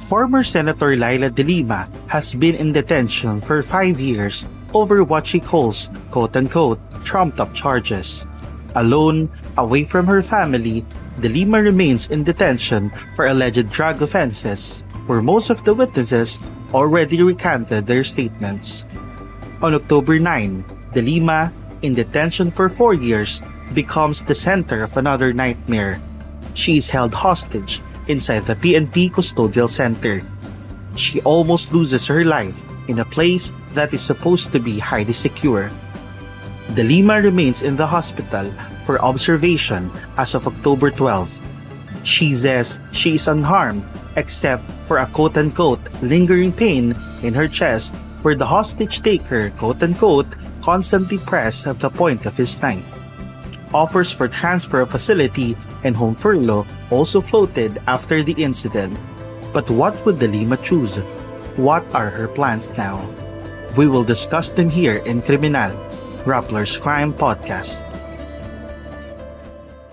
Former Senator Laila De Lima has been in detention for five years over what she calls quote-unquote trumped-up charges. Alone, away from her family, De Lima remains in detention for alleged drug offenses, where most of the witnesses already recanted their statements. On October 9, De Lima, in detention for four years, becomes the center of another nightmare. She is held hostage inside the PNP Custodial Center. She almost loses her life in a place that is supposed to be highly secure. De Lima remains in the hospital for observation as of October 12. She says she is unharmed except for a quote-unquote lingering pain in her chest where the hostage taker quote-unquote constantly pressed at the point of his knife. Offers for transfer facility and home furlough also floated after the incident. But what would De Lima choose? What are her plans now? We will discuss them here in Criminal, Rappler's Crime Podcast.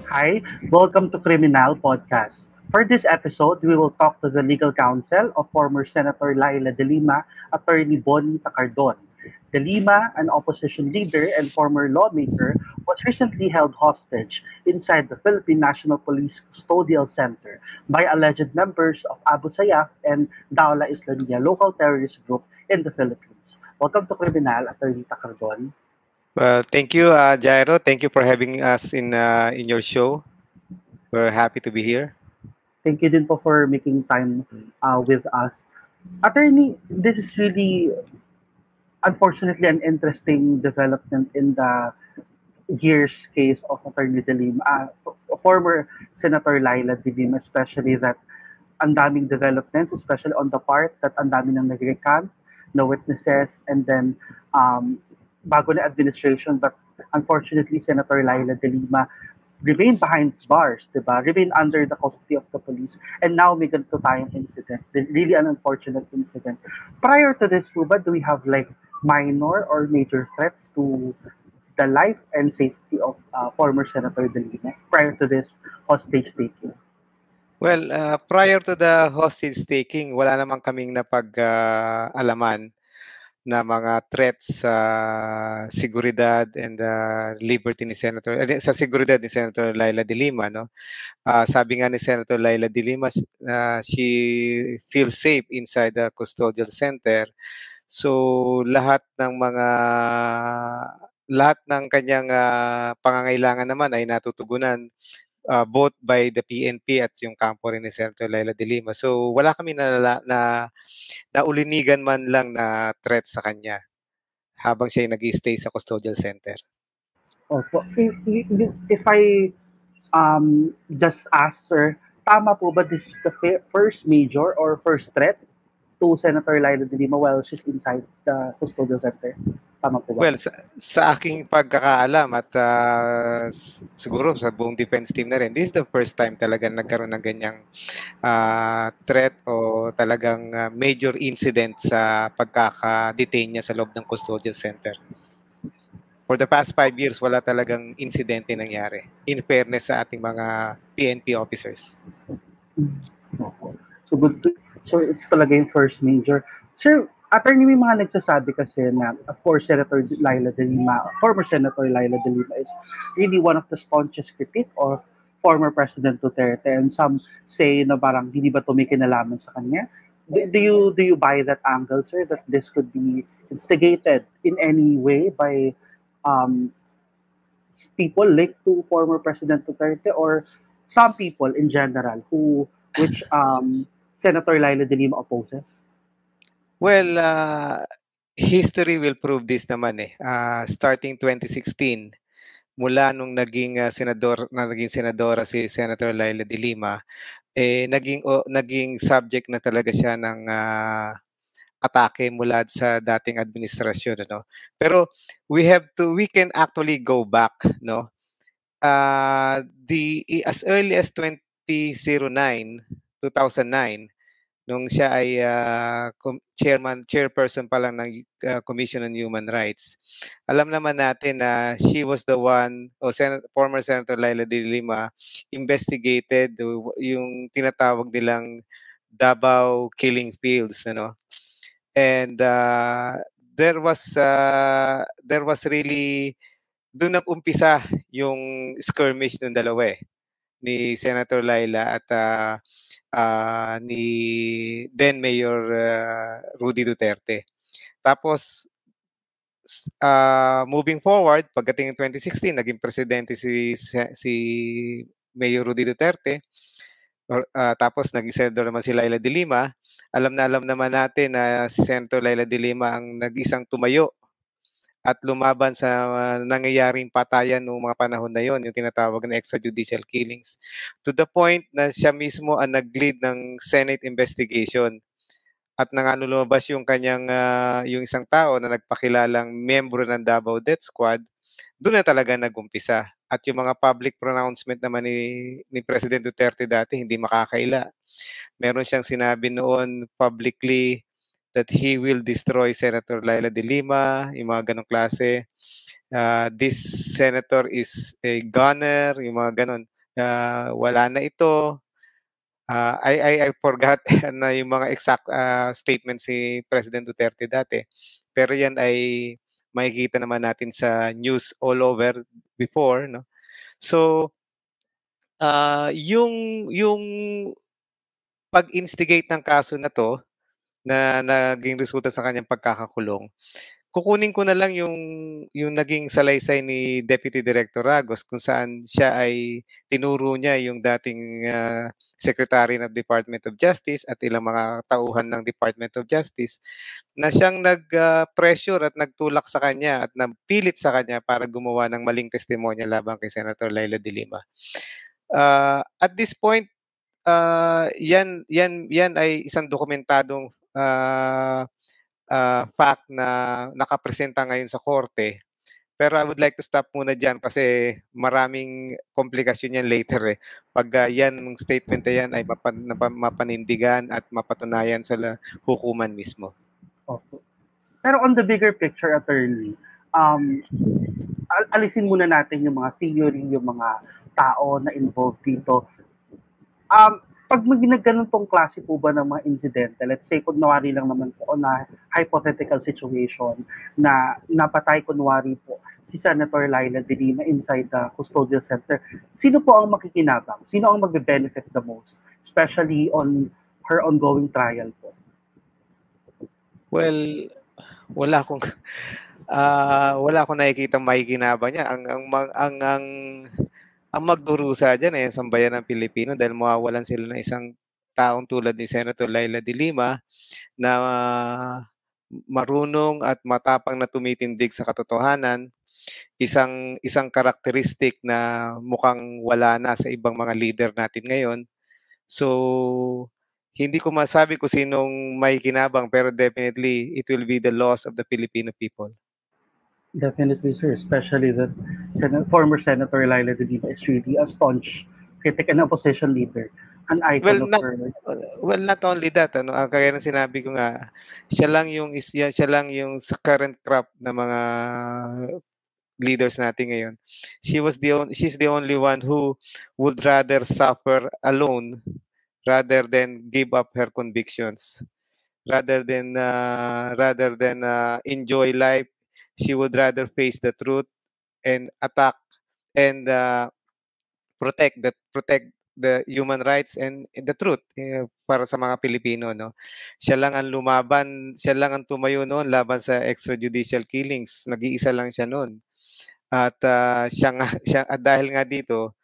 Hi, welcome to Criminal Podcast. For this episode, we will talk to the legal counsel of former Senator Laila De Lima, Attorney Bonnie Tacardon. De Lima, an opposition leader and former lawmaker, was recently held hostage inside the Philippine National Police Custodial Center by alleged members of Abu Sayyaf and Dawla Islamiyah local terrorist group in the Philippines. Welcome to Criminal, Attorney Tacardon. Well, thank you, uh, Jairo. Thank you for having us in uh, in your show. We're happy to be here. Thank you din po for making time uh, with us. Attorney, this is really unfortunately an interesting development in the years case of Attorney De Lima, uh, former Senator Laila De Lima, especially that ang daming developments, especially on the part that ang daming nang nag-recant, no witnesses, and then um, bago na administration, but unfortunately, Senator Laila De Lima remain behind bars, di ba? Remain under the custody of the police. And now may ganito tayong incident. Really an unfortunate incident. Prior to this po do we have like minor or major threats to the life and safety of uh, former Senator De Lima prior to this hostage taking? Well, uh, prior to the hostage taking, wala namang kaming napag-alaman uh, na mga threats sa seguridad and uh, liberty ni Senator uh, sa seguridad ni Senator Laila De Lima no uh, sabi nga ni Senator Laila De Lima uh, she feels safe inside the custodial center So lahat ng mga lahat ng kanyang uh, pangangailangan naman ay natutugunan uh, both by the PNP at yung kampo rin ni Senator Laila De Lima. So wala kami na, na, na naulinigan man lang na threat sa kanya habang siya nag stay sa custodial center. Opo. If, I um, just ask, sir, tama po ba this is the first major or first threat to Senator Laila de Lima while she's inside the custodial center. Tama po ba? Well, sa, sa aking pagkakaalam at uh, siguro sa buong defense team na rin, this is the first time talaga nagkaroon ng ganyang uh, threat o talagang uh, major incident sa pagkaka-detain niya sa loob ng custodial center. For the past five years, wala talagang insidente nangyari. In fairness sa ating mga PNP officers. So good to So, ito talaga yung first major. Sir, attorney may mga nagsasabi kasi na, of course, Senator Laila de Lima, former Senator Laila de Lima is really one of the staunchest critic of former President Duterte and some say na parang hindi ba ito may kinalaman sa kanya? Do, do you do you buy that angle, sir, that this could be instigated in any way by um, people linked to former President Duterte or some people in general who which um, Senator Laila de Lima opposes? Well, uh, history will prove this naman eh. Uh, starting 2016, mula nung naging uh, senador na naging senadora si Senator Laila de Lima, eh naging oh, naging subject na talaga siya ng uh, atake mula sa dating administrasyon ano. Pero we have to we can actually go back no. Uh, the as early as 2009 2009 nung siya ay uh, chairman chairperson pa lang ng uh, Commission on Human Rights. Alam naman natin na she was the one o Sen- former Senator Laila De Lima investigated yung tinatawag nilang Davao killing fields, ano. And uh, there was uh, there was really doon nag-umpisa yung skirmish ng dalawa eh ni Senator Laila at uh, uh, ni then Mayor uh, Rudy Duterte. Tapos uh, moving forward, pagdating ng 2016, naging presidente si si Mayor Rudy Duterte. Uh, tapos naging senador naman si Laila de Lima. Alam na alam naman natin na si Senator Laila de Lima ang nag-isang tumayo at lumaban sa uh, nangyayaring patayan noong mga panahon na yon, yung tinatawag na extrajudicial killings. To the point na siya mismo ang nag-lead ng Senate investigation at nang ano lumabas yung kanyang uh, yung isang tao na nagpakilalang miyembro ng Davao Death Squad, doon na talaga nagumpisa. At yung mga public pronouncement naman ni, ni President Duterte dati, hindi makakaila. Meron siyang sinabi noon publicly that he will destroy Senator Laila de Lima, yung mga ganong klase. Uh, this senator is a gunner, yung mga ganon. Uh, wala na ito. Uh, I, I, I forgot na yung mga exact uh, statements si President Duterte dati. Pero yan ay makikita naman natin sa news all over before. No? So, uh, yung, yung pag-instigate ng kaso na to, na naging resulta sa kanyang pagkakakulong. Kukunin ko na lang yung yung naging salaysay ni Deputy Director Ragos kung saan siya ay tinuro niya yung dating uh, Secretary ng Department of Justice at ilang mga tauhan ng Department of Justice na siyang nag-pressure uh, at nagtulak sa kanya at napilit sa kanya para gumawa ng maling testimonya laban kay Senator Laila de Lima. Uh, at this point, uh, yan yan yan ay isang dokumentadong uh, uh, fact na nakapresenta ngayon sa korte. Pero I would like to stop muna dyan kasi maraming komplikasyon yan later eh. Pag uh, yan, statement na yan ay mapan, mapanindigan at mapatunayan sa hukuman mismo. Okay. Pero on the bigger picture, attorney, um, alisin muna natin yung mga theory, yung mga tao na involved dito. Um, pag mag ganun tong klase po ba ng mga insidente, let's say kunwari lang naman po na hypothetical situation na napatay kunwari po si Senator Laila de Lima inside the custodial center, sino po ang makikinabang? Sino ang magbe-benefit the most? Especially on her ongoing trial po. Well, wala akong uh, wala akong nakikita makikinabang niya. Ang ang ang, ang, ang magdurusa dyan eh, sambayan ng Pilipino dahil mawawalan sila ng isang taong tulad ni Senator Laila de Lima na uh, marunong at matapang na tumitindig sa katotohanan, isang isang karakteristik na mukhang wala na sa ibang mga leader natin ngayon. So, hindi ko masabi kung sinong may kinabang pero definitely it will be the loss of the Filipino people. Definitely, sir. Especially that Sen- former Senator Laila de Lima is really a staunch critic and opposition leader. An icon well, of not, her. Well, not only that. Ano, ang kaya ng sinabi ko nga, siya lang yung, siya, siya lang yung sa current crop na mga leaders natin ngayon. She was the only, she's the only one who would rather suffer alone rather than give up her convictions rather than uh, rather than uh, enjoy life she would rather face the truth and attack and uh, protect the protect the human rights and, the truth eh, para sa mga Pilipino no? Siya lang ang lumaban siya lang ang tumayo noon laban sa extrajudicial killings. Nag-iisa lang siya noon. At uh, siya nga siya at dahil nga dito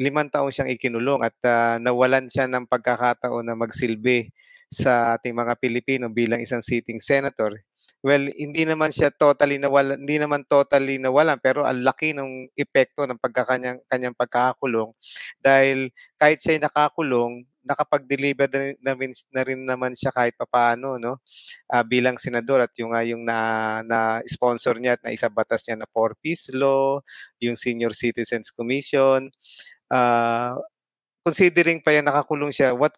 limang taon siyang ikinulong at uh, nawalan siya ng pagkakataon na magsilbi sa ating mga Pilipino bilang isang sitting senator Well, hindi naman siya totally nawala, hindi naman totally nawalan pero ang laki ng epekto ng pagkakanyang kanyang pagkakakulong. Dahil kahit siya nakakulong, nakapag-deliver na, rin, na rin naman siya kahit papaano no? Uh, bilang senador at yung uh, yung na, na sponsor niya at na isabatas niya na four piece law, yung Senior Citizens Commission. Uh, considering pa yan nakakulong siya what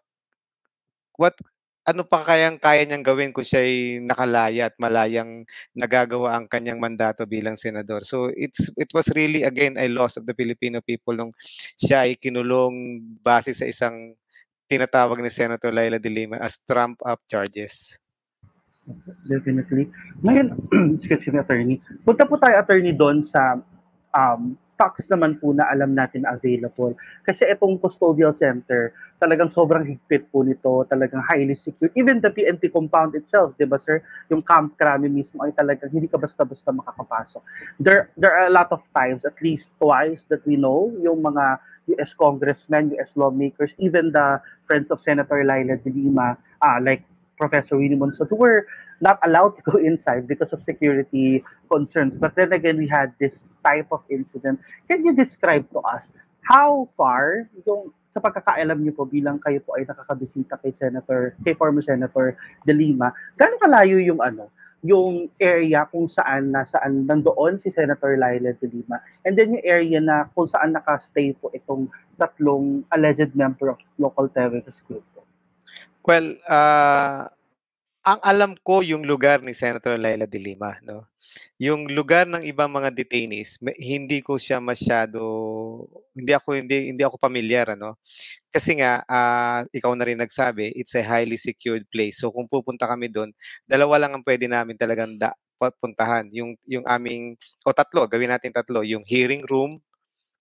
what ano pa kayang kaya niyang gawin kung siya ay nakalaya at malayang nagagawa ang kanyang mandato bilang senador. So it's it was really again a loss of the Filipino people nung siya ay kinulong base sa isang tinatawag ni Senator Laila de Lima as trump-up charges. Definitely. Ngayon, excuse me, attorney. Punta po tayo, attorney, doon sa um, facts naman po na alam natin available. Kasi itong custodial center, talagang sobrang higpit po nito, talagang highly secure. Even the PNP compound itself, di ba sir? Yung Camp Krami mismo ay talagang hindi ka basta-basta makakapasok. There, there are a lot of times, at least twice that we know, yung mga US congressmen, US lawmakers, even the friends of Senator Laila de Lima, uh, like Professor Winnie Monson, who were not allowed to go inside because of security concerns. But then again, we had this type of incident. Can you describe to us how far yung sa pagkakaalam niyo po bilang kayo po ay nakakabisita kay Senator, kay former Senator De Lima, gaano kalayo yung ano, yung area kung saan nasaan nandoon si Senator Laila De Lima and then yung area na kung saan nakastay po itong tatlong alleged member of local terrorist group. Well, uh, ang alam ko yung lugar ni Senator Laila de Lima, no? Yung lugar ng ibang mga detainees, hindi ko siya masyado hindi ako hindi hindi ako pamilyar ano. Kasi nga uh, ikaw na rin nagsabi, it's a highly secured place. So kung pupunta kami doon, dalawa lang ang pwede namin talagang da, puntahan. Yung yung aming o tatlo, gawin natin tatlo, yung hearing room,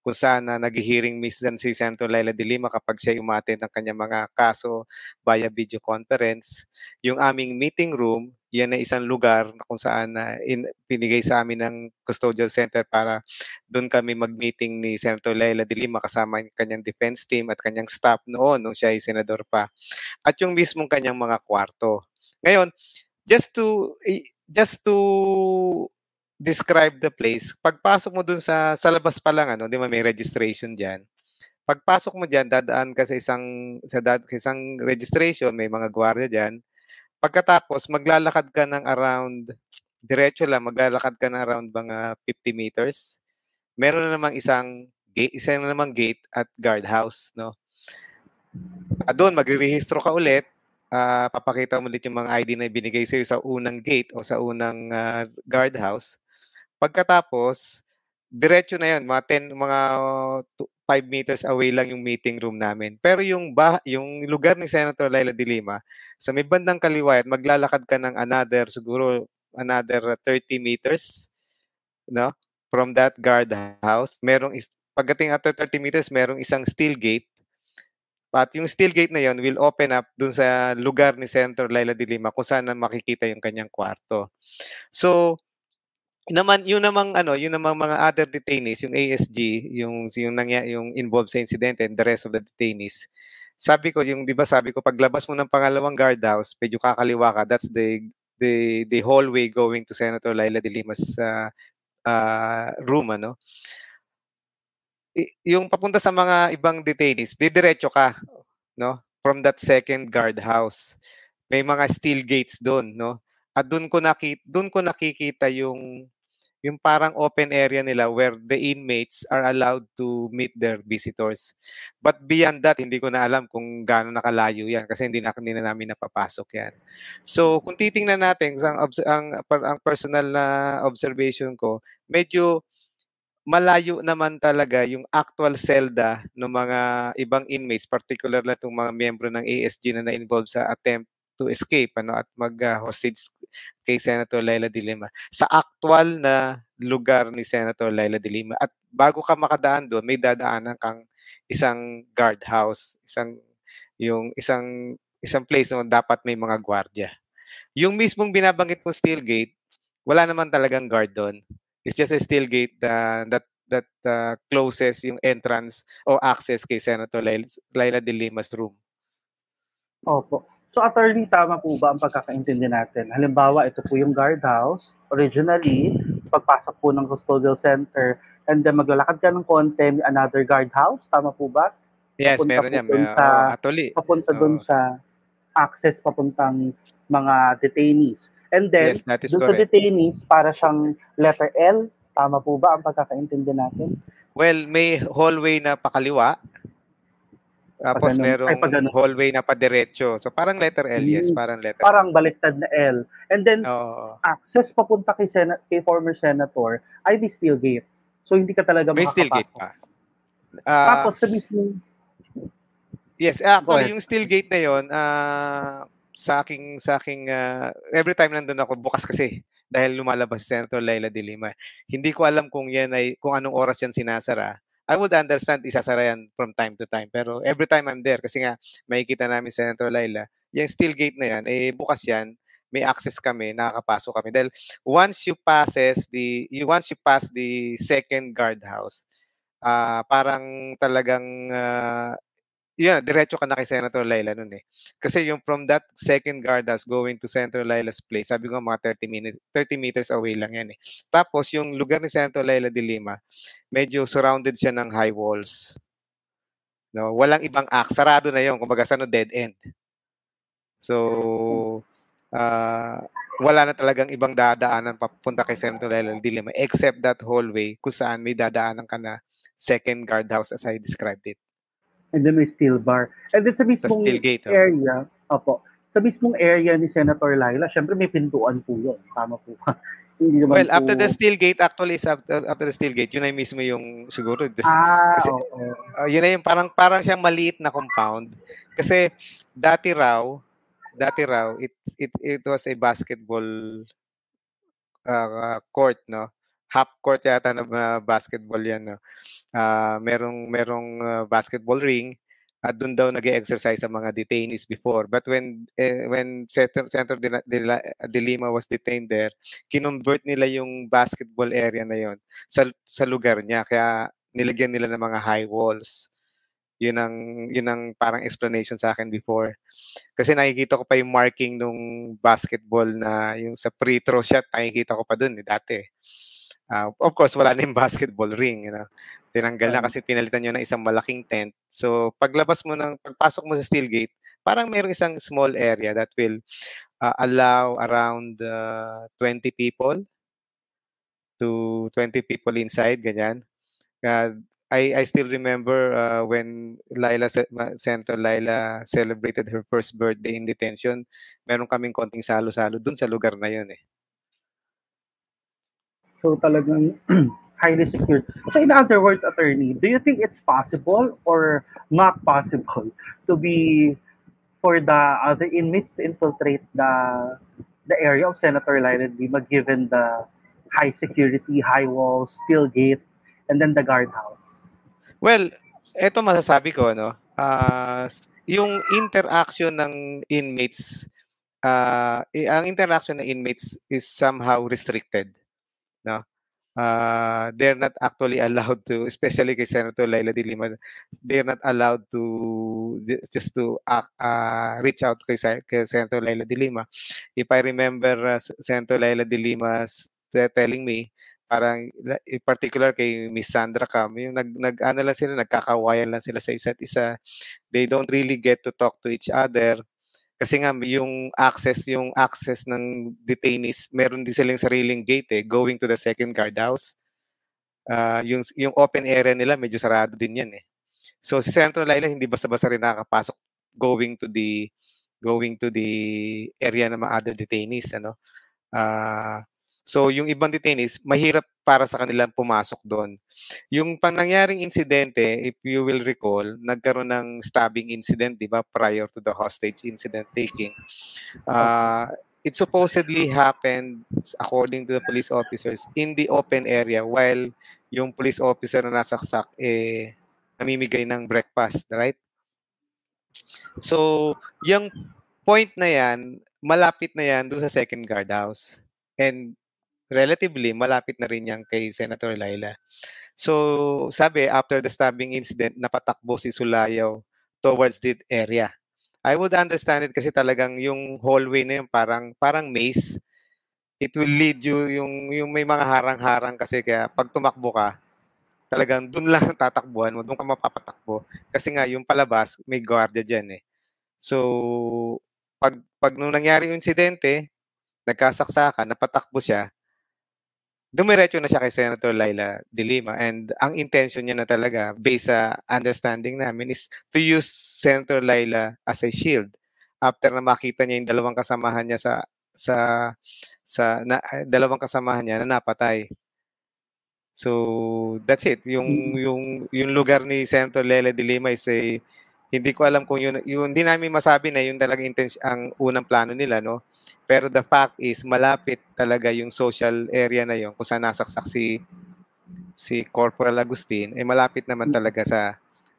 kung saan na nag-hearing minsan si Senator Laila de Lima kapag siya umattend ng kanyang mga kaso via video conference. Yung aming meeting room, yan na isang lugar na kung saan na in, pinigay sa amin ng custodial center para doon kami mag-meeting ni Senator Laila de Lima kasama yung kanyang defense team at kanyang staff noon nung siya ay senador pa. At yung mismong kanyang mga kwarto. Ngayon, just to just to describe the place, pagpasok mo dun sa, sa labas pa lang, ano, di ba may registration dyan. Pagpasok mo dyan, dadaan ka sa isang, sa, dad, sa isang registration, may mga gwardiya dyan. Pagkatapos, maglalakad ka ng around, diretso lang, maglalakad ka ng around mga 50 meters. Meron na namang isang gate, isa na namang gate at guardhouse, no? At doon, magre-rehistro ka ulit, uh, papakita mo ulit yung mga ID na binigay sa'yo sa unang gate o sa unang uh, guardhouse. Pagkatapos, diretso na 'yon, mga 10 mga 5 meters away lang yung meeting room namin. Pero yung bah yung lugar ni Senator Laila de Lima, sa may bandang kaliwa at maglalakad ka ng another siguro another 30 meters, no? From that guard house, merong is, pagdating at 30 meters, merong isang steel gate. At yung steel gate na yon will open up dun sa lugar ni Senator Laila de Lima kung saan makikita yung kanyang kwarto. So, naman yun namang ano, yun namang mga other detainees, yung ASG, yung yung nangya, yung involved sa incident and the rest of the detainees. Sabi ko, yung 'di ba sabi ko paglabas mo ng pangalawang guardhouse, medyo kakaliwa ka, that's the the the hallway going to Senator Laila de Lima's uh, uh, room ano. Yung papunta sa mga ibang detainees, didiretso ka, no? From that second guardhouse. May mga steel gates doon, no? At doon ko nakita doon ko nakikita yung yung parang open area nila where the inmates are allowed to meet their visitors. But beyond that, hindi ko na alam kung gaano nakalayo yan kasi hindi na, hindi na namin napapasok yan. So, kung titingnan natin, ang, ang, ang personal na observation ko, medyo malayo naman talaga yung actual selda ng mga ibang inmates, particular na itong mga miyembro ng ASG na na-involve sa attempt to escape ano at mag-hostage kay Senator Laila de Lima sa actual na lugar ni Senator Laila de Lima at bago ka makadaan doon may dadaanan kang isang guardhouse isang yung isang isang place na dapat may mga gwardiya yung mismong binabanggit mo steel gate wala naman talagang guard doon it's just a steel gate uh, that that uh, closes yung entrance o access kay Senator Laila, Laila de Lima's room. Opo. So attorney, tama po ba ang pagkakaintindi natin? Halimbawa, ito po yung guardhouse. Originally, pagpasok po ng custodial center, and then maglalakad ka ng konti, another guardhouse. Tama po ba? Yes, papunta meron yan. May, sa, uh, atuli. Papunta dun sa access papuntang mga detainees. And then, yes, dun correct. sa detainees, para siyang letter L. Tama po ba ang pagkakaintindi natin? Well, may hallway na pakaliwa tapos pag merong ay, hallway na padiretso. So parang letter L, yes, hmm. parang letter Parang baliktad na L. And then oh. access papunta kay, Sen- kay former senator ay may steel gate. So hindi ka talaga may makakapasok. May steel gate pa. Uh, Tapos sa mismo Yes, actually yung steel gate na 'yon, uh, sa aking sa aking uh, every time nandoon ako bukas kasi dahil lumalabas si Senator Laila de Lima. Hindi ko alam kung yan ay kung anong oras yan sinasara. I would understand isasara yan from time to time. Pero every time I'm there, kasi nga makikita namin Senator Laila, yung steel gate na yan, eh bukas yan, may access kami, nakakapasok kami. Dahil once you passes the, you, once you pass the second guardhouse, uh, parang talagang uh, yun, diretso ka na kay Senator Laila nun eh. Kasi yung from that second guardhouse going to Senator Laila's place, sabi ko mga 30 minutes 30 meters away lang yan eh. Tapos yung lugar ni Senator Laila de Lima, medyo surrounded siya ng high walls. No, walang ibang act, sarado na 'yon, kumbaga sa no dead end. So uh, wala na talagang ibang dadaanan papunta kay Senator Laila de Lima except that hallway kung saan may dadaanan ka na second guardhouse as I described it. And then may steel bar. And then sa mismong sa gate, oh. area, opo, sa mismong area ni Senator Laila, syempre may pintuan po yun. Tama po. Hindi naman well, po... after the steel gate, actually, after, after the steel gate, yun ay mismo yung siguro. This, ah, kasi, okay. uh, yun ay yung parang, parang siyang maliit na compound. Kasi dati raw, dati raw, it, it, it was a basketball uh, court, no? Half court yata na basketball yan. No? Uh, merong merong uh, basketball ring at doon daw nag-exercise ang mga detainees before. But when eh, when Senator, Senator de, de, de Lima was detained there, kinonvert nila yung basketball area na yon sa, sa lugar niya. Kaya nilagyan nila ng mga high walls. Yun ang, yun ang parang explanation sa akin before. Kasi nakikita ko pa yung marking nung basketball na yung sa free throw shot, nakikita ko pa dun eh, dati. Uh, of course, wala na yung basketball ring. You know? Tinanggal na kasi pinalitan nyo ng isang malaking tent. So, paglabas mo ng, pagpasok mo sa steel gate, parang mayroong isang small area that will uh, allow around uh, 20 people to 20 people inside, ganyan. Uh, I, I still remember uh, when Laila, Senator Laila celebrated her first birthday in detention, meron kaming konting salo-salo dun sa lugar na yun eh. So talagang highly secured. So in other words, attorney, do you think it's possible or not possible to be for the other inmates to infiltrate the the area of Senator Lylan Lima given the high security, high walls, steel gate, and then the guardhouse? Well, eto masasabi ko, no? Uh, yung interaction ng inmates, uh, ang interaction ng inmates is somehow restricted? Uh, they're not actually allowed to, especially kay Senator Laila de Lima, they're not allowed to just to uh, uh, reach out kay, kay Senator Laila de Lima. If I remember uh, Senator Laila de Lima's telling me, parang in particular kay Miss Sandra Cam, yung nag, nag ano lang sila, nagkakawayan lang sila sa isa't isa. They don't really get to talk to each other kasi nga yung access, yung access ng detainees, meron din silang sariling gate eh, going to the second guard house. Uh, yung yung open area nila medyo sarado din 'yan eh. So si Central Laila hindi basta-basta rin nakakapasok going to the going to the area ng mga other detainees ano. Uh, So yung ibang detainees, mahirap para sa kanilang pumasok doon. Yung panangyaring insidente, if you will recall, nagkaroon ng stabbing incident, di ba, prior to the hostage incident taking. Uh, it supposedly happened, according to the police officers, in the open area while yung police officer na nasaksak, eh, namimigay ng breakfast, right? So, yung point na yan, malapit na yan doon sa second guard house. And relatively malapit na rin yan kay Senator Laila. So, sabi, after the stabbing incident, napatakbo si Sulayaw towards the area. I would understand it kasi talagang yung hallway na yun parang, parang maze. It will lead you, yung, yung may mga harang-harang kasi kaya pag tumakbo ka, talagang dun lang tatakbuhan mo, dun ka mapapatakbo. Kasi nga, yung palabas, may guardia dyan eh. So, pag, pag nung nangyari yung insidente, nagkasaksakan, napatakbo siya, dumiretso na siya kay Senator Laila de Lima and ang intention niya na talaga based sa understanding namin is to use Senator Laila as a shield after na makita niya yung dalawang kasamahan niya sa sa sa na, dalawang kasamahan niya na napatay. So that's it. Yung mm. yung yung lugar ni Senator Laila de Lima is a Hindi ko alam kung yun, yun hindi namin masabi na yun talaga intens ang unang plano nila, no? Pero the fact is, malapit talaga yung social area na yun kung saan nasaksak si si Corporal Agustin, eh malapit naman talaga sa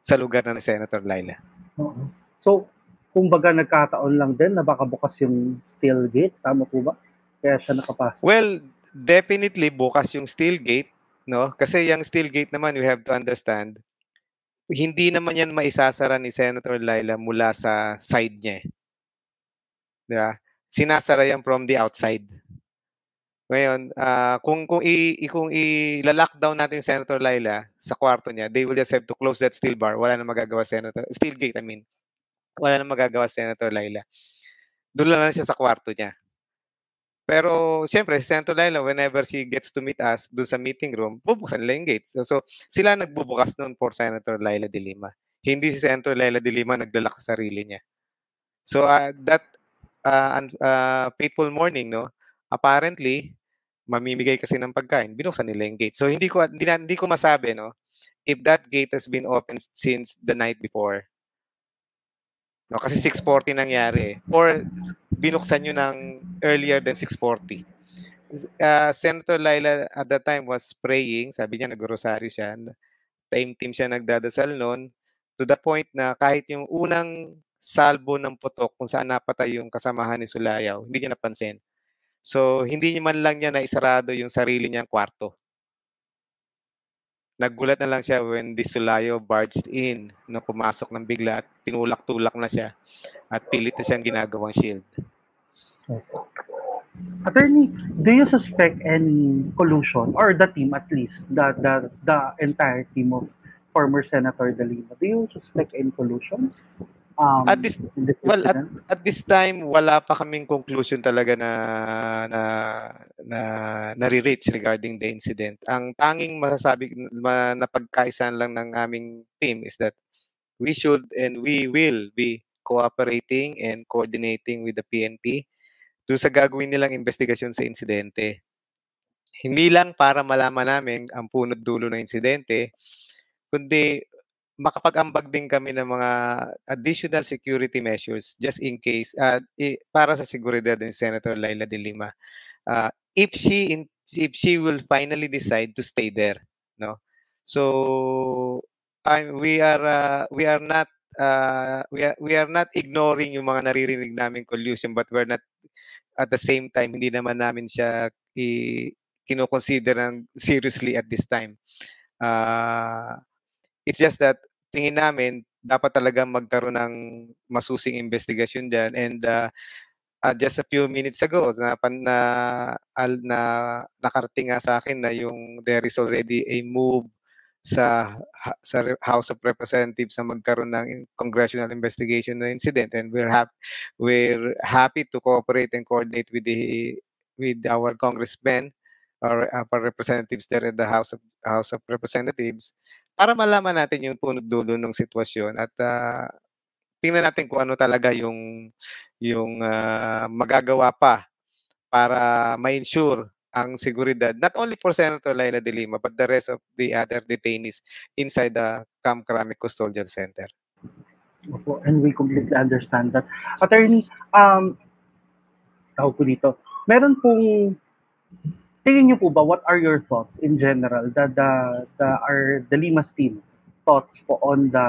sa lugar na ni Senator Laila. Oo. So, kumbaga nagkataon lang din na baka bukas yung steel gate, tama po ba? Kaya siya nakapasok. Well, definitely bukas yung steel gate, no? Kasi yung steel gate naman, you have to understand, hindi naman yan maisasara ni Senator Laila mula sa side niya. Eh. Diba? Sinasara yan from the outside. Ngayon, uh, kung kung i kung i-lockdown natin Senator Laila sa kwarto niya, they will just have to close that steel bar. Wala na magagawa Senator steel gate, I mean. Wala na magagawa Senator Laila. Doon lang siya sa kwarto niya. Pero siyempre, si Senator Laila, whenever she gets to meet us doon sa meeting room, bubuksan nila yung gates. So, so sila nagbubukas noon for Senator Laila de Lima. Hindi si Senator Laila de Lima naglalak sa sarili niya. So uh, that uh, uh, fateful morning, no, apparently, mamimigay kasi ng pagkain, binuksan nila yung gate. So hindi ko hindi, hindi ko masabi, no, if that gate has been open since the night before. No, kasi 6:40 nangyari. Or binuksan nyo ng earlier than 6:40. Uh, Senator Laila at that time was praying, sabi niya nag-rosaryo siya. Time team siya nagdadasal noon to the point na kahit yung unang salbo ng putok kung saan napatay yung kasamahan ni Sulayaw, hindi niya napansin. So, hindi man lang niya na isarado yung sarili niyang kwarto. Naggulat na lang siya when the Sulayo barged in, no, pumasok ng bigla at tinulak-tulak na siya at pilit na siyang ginagawang shield. Attorney, do you suspect any collusion or the team at least, the the the entire team of former Senator De Lima, do you suspect any collusion? Um, at this well at, at this time wala pa kaming conclusion talaga na na na nare-reach regarding the incident. Ang tanging masasabi na pagkaisan lang ng aming team is that we should and we will be cooperating and coordinating with the PNP do sa gagawin nilang investigasyon sa insidente. Hindi lang para malaman namin ang punot dulo ng insidente, kundi makapag-ambag din kami ng mga additional security measures just in case uh, para sa seguridad ni Senator Laila de Lima. Uh, if she in, if she will finally decide to stay there, no. So I we are uh, we are not uh, we are we are not ignoring yung mga naririnig naming collusion but we're not at the same time hindi naman namin siya i kino-consider seriously at this time. Uh, it's just that tingin namin dapat talaga magkaroon ng masusing investigasyon diyan and uh, uh, just a few minutes ago na na, al, na nakarating nga sa akin na yung there is already a move sa sa House of Representatives na magkaroon ng congressional investigation ng incident and we're happy we're happy to cooperate and coordinate with the with our congressmen or our representatives there in the House of House of Representatives para malaman natin yung punot dulo ng sitwasyon at uh, tingnan natin kung ano talaga yung yung uh, magagawa pa para ma-ensure ang seguridad not only for Senator Laila de Lima but the rest of the other detainees inside the Camp Krami Custodial Center. Opo, and we completely understand that. Attorney, um, tawag ko dito, meron pong tingin niyo po ba, what are your thoughts in general, the, the, the, our, the Limas team thoughts po on the,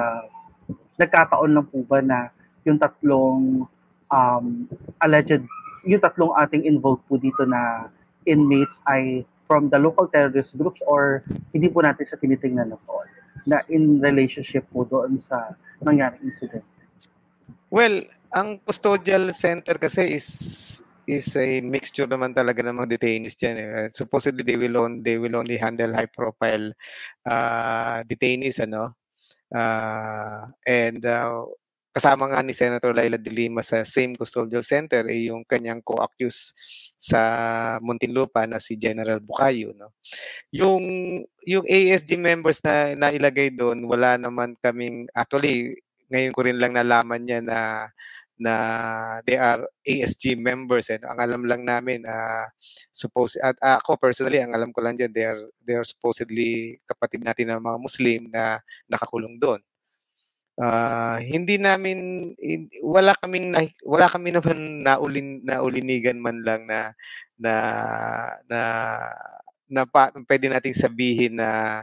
nagkataon lang po ba na yung tatlong um, alleged, yung tatlong ating involved po dito na inmates ay from the local terrorist groups or hindi po natin sa tinitingnan na po na in relationship po doon sa nangyaring incident? Well, ang custodial center kasi is is a mixture naman talaga ng mga detainees dyan. Eh. Supposedly, they will, on, they will only handle high-profile uh, detainees, ano? Uh, and uh, kasama nga ni Senator Laila de Lima sa same custodial center ay eh, yung kanyang co-accused sa Muntinlupa na si General Bukayo no yung yung ASG members na nailagay doon wala naman kaming actually ngayon ko rin lang nalaman niya na na they are ASG members and ang alam lang namin uh, suppose at uh, ako personally ang alam ko lang diyan they are they are supposedly kapatid natin ng mga Muslim na nakakulong doon. uh, hindi namin wala kaming wala kami naman naulin naulinigan man lang na na na na pa, pwede nating sabihin na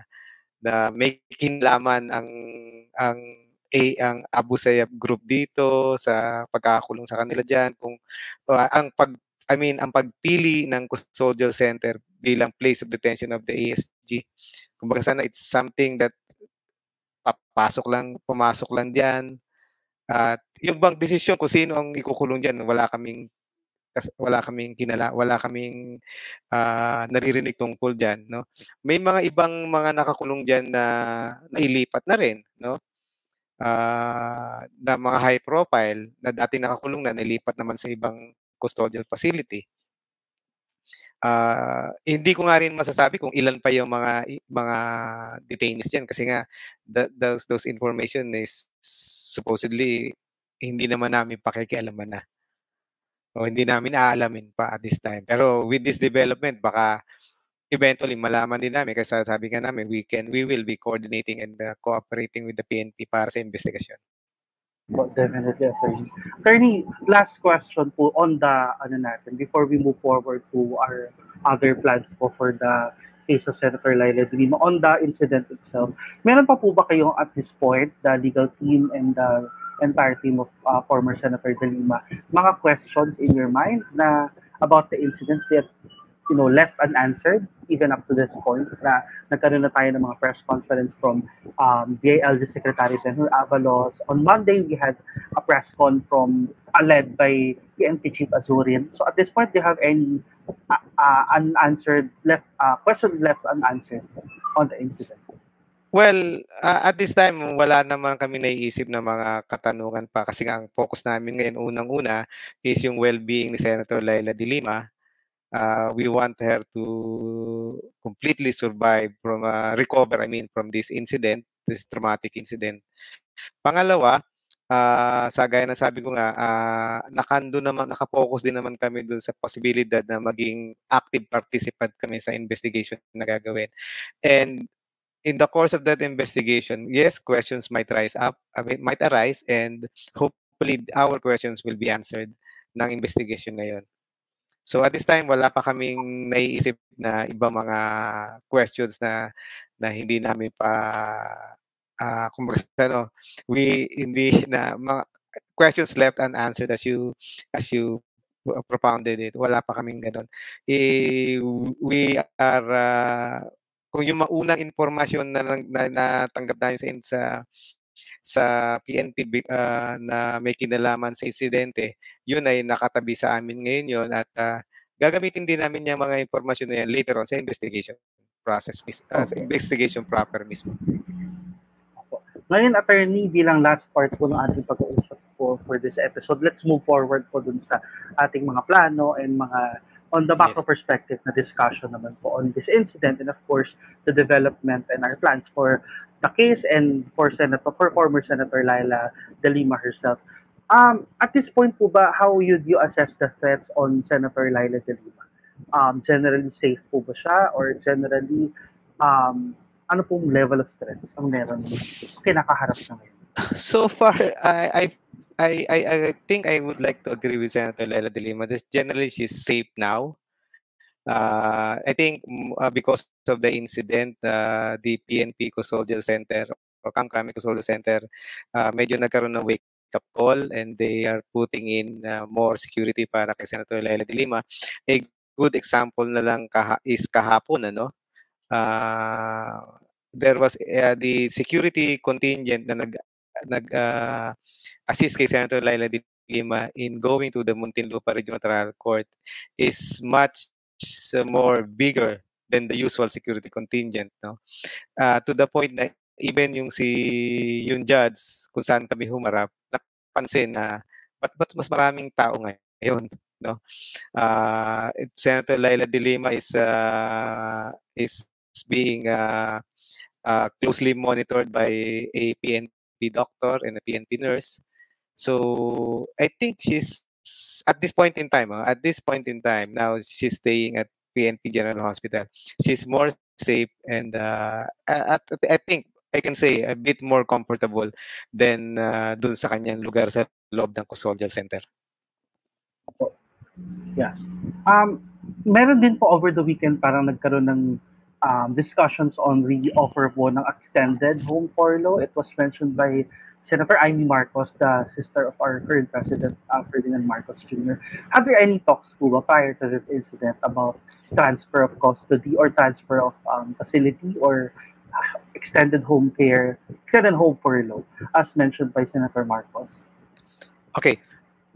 na may kinlaman ang ang A ang Abu Sayyaf group dito sa pagkakakulong sa kanila diyan kung uh, ang pag I mean ang pagpili ng custodial center bilang place of detention of the ASG kumbaga sana it's something that papasok lang pumasok lang diyan at yung bang desisyon kung sino ang ikukulong diyan wala kaming wala kaming kinala wala kaming uh, naririnig tungkol diyan no? May mga ibang mga nakakulong diyan na nailipat na rin no uh, na mga high profile na dati nakakulong na nilipat naman sa ibang custodial facility uh, hindi ko nga rin masasabi kung ilan pa yung mga mga detainees diyan kasi nga the, those those information is supposedly hindi naman namin pakikialaman na o hindi namin aalamin pa at this time. Pero with this development, baka eventually malaman din namin kasi sabi nga namin we can we will be coordinating and uh, cooperating with the PNP para sa investigasyon. Well, definitely, attorney. Attorney, last question po on the ano natin before we move forward to our other plans po for the case of Senator Laila de Lima on the incident itself. Meron pa po ba kayong at this point, the legal team and the entire team of uh, former Senator De Lima, mga questions in your mind na about the incident that you know left unanswered even up to this point na nagkaroon na tayo ng mga press conference from um, DILG Secretary Benhur Avalos. On Monday, we had a press con from uh, led by PNP Chief Azurin. So at this point, do you have any uh, uh, unanswered left uh, question left unanswered on the incident? Well, uh, at this time wala naman kami naiisip na mga katanungan pa kasi ang focus namin ngayon unang-una is yung well-being ni Senator Laila de Lima. Uh, we want her to completely survive from uh, recover I mean from this incident, this traumatic incident. Pangalawa, uh, sa gaya na sabi ko nga, uh, nakando naman, nakapokus din naman kami dun sa posibilidad na maging active participant kami sa investigation na gagawin. And in the course of that investigation, yes, questions might rise up, I mean, might arise, and hopefully our questions will be answered ng investigation na yun. So at this time, wala pa kaming naiisip na ibang mga questions na na hindi namin pa uh, kumbaga ano, we hindi na mga questions left unanswered as you as you propounded it. Wala pa kaming ganun. Eh, we are uh, kung yung maunang impormasyon na, na natanggap natin sa sa PNP uh, ah, na may kinalaman sa insidente, yun ay nakatabi sa amin ngayon yun at uh, gagamitin din namin yung mga impormasyon na yan later on sa investigation process, uh, sa investigation proper mismo. Ngayon, attorney, bilang last part po ng ating pag-uusap po for this episode, let's move forward po dun sa ating mga plano and mga on the macro yes. perspective na discussion naman po on this incident and of course the development and our plans for the case and for Senator for former Senator Laila De Lima herself. Um, at this point po ba, how would you assess the threats on Senator Laila De Lima? Um, generally safe po ba siya or generally um, ano pong level of threats ang meron kinakaharap na ngayon? So far, I, I I, I, I think I would like to agree with Senator Lela de Lima. This generally she's safe now. Uh, I think uh, because of the incident, uh, the PNP Custodial Center or Kamkami Custodial Center, uh, medyo nagkaroon ng wake up call and they are putting in uh, more security para kay Senator Lela de Lima. A good example na lang kaha- is kahapon, ano? Uh, there was uh, the security contingent na nag nag uh, assist kay Senator Laila de Lima in going to the Muntinlupa Regional Trial Court is much more bigger than the usual security contingent no? Uh, to the point na even yung si yung judge kung saan kami humarap napansin na ba't, ba't mas maraming tao ngayon no? Uh, Senator Laila de Lima is uh, is being uh, uh, closely monitored by a PNP doctor and a PNP nurse. So I think she's at this point in time, uh, at this point in time, now she's staying at PNP General Hospital. She's more safe, and uh, at, I think I can say a bit more comfortable than uh, dun sa kanyang lugar sa loob ng custodial center. Yeah. Um, meron din po over the weekend parang nagkaroon ng um, discussions on the offer po ng extended home furlough. It was mentioned by Senator Amy Marcos, the sister of our current president, uh, Ferdinand Marcos Jr. Have there any talks po ba prior to this incident about transfer of custody or transfer of um, facility or uh, extended home care, extended home furlough, as mentioned by Senator Marcos? Okay.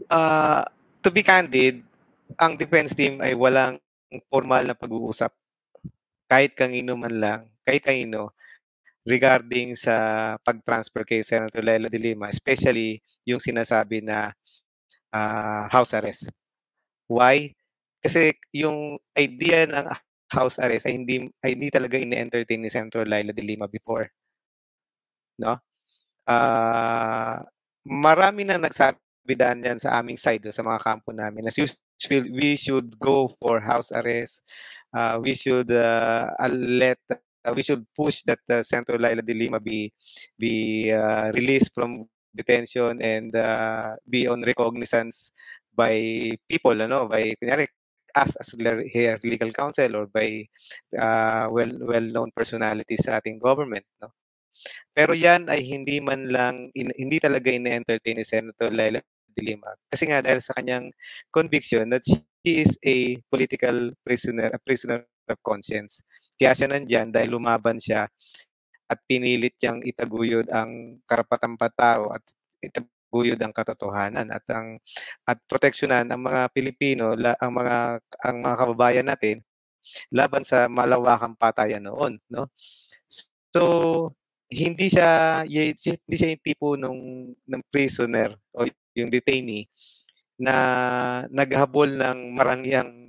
Uh, to be candid, ang defense team ay walang formal na pag-uusap kahit kanino man lang, kahit kanino, regarding sa pag-transfer kay Senator Lela de Lima, especially yung sinasabi na uh, house arrest. Why? Kasi yung idea ng house arrest ay hindi ay hindi talaga ini-entertain ni Senator Laila de Lima before. No? Uh, marami na nagsabi daan sa aming side sa mga kampo namin. Usual, we should go for house arrest. Uh, we should uh, let we should push that uh, Senator Laila de Lima be be uh, released from detention and uh, be on recognizance by people ano by kunyari us as here legal counsel or by uh, well well known personalities sa ating government no? Pero yan ay hindi man lang in, hindi talaga ine-entertain ni Senator Laila de Lima. Kasi nga dahil sa kanyang conviction that she is a political prisoner a prisoner of conscience kaya siya nandyan dahil lumaban siya at pinilit niyang itaguyod ang karapatang patao at itaguyod ang katotohanan at ang at proteksyonan ang mga Pilipino, la, ang mga ang mga kababayan natin laban sa malawakang patayan noon, no? So hindi siya hindi siya yung tipo nung ng prisoner o yung detainee na naghabol ng marangyang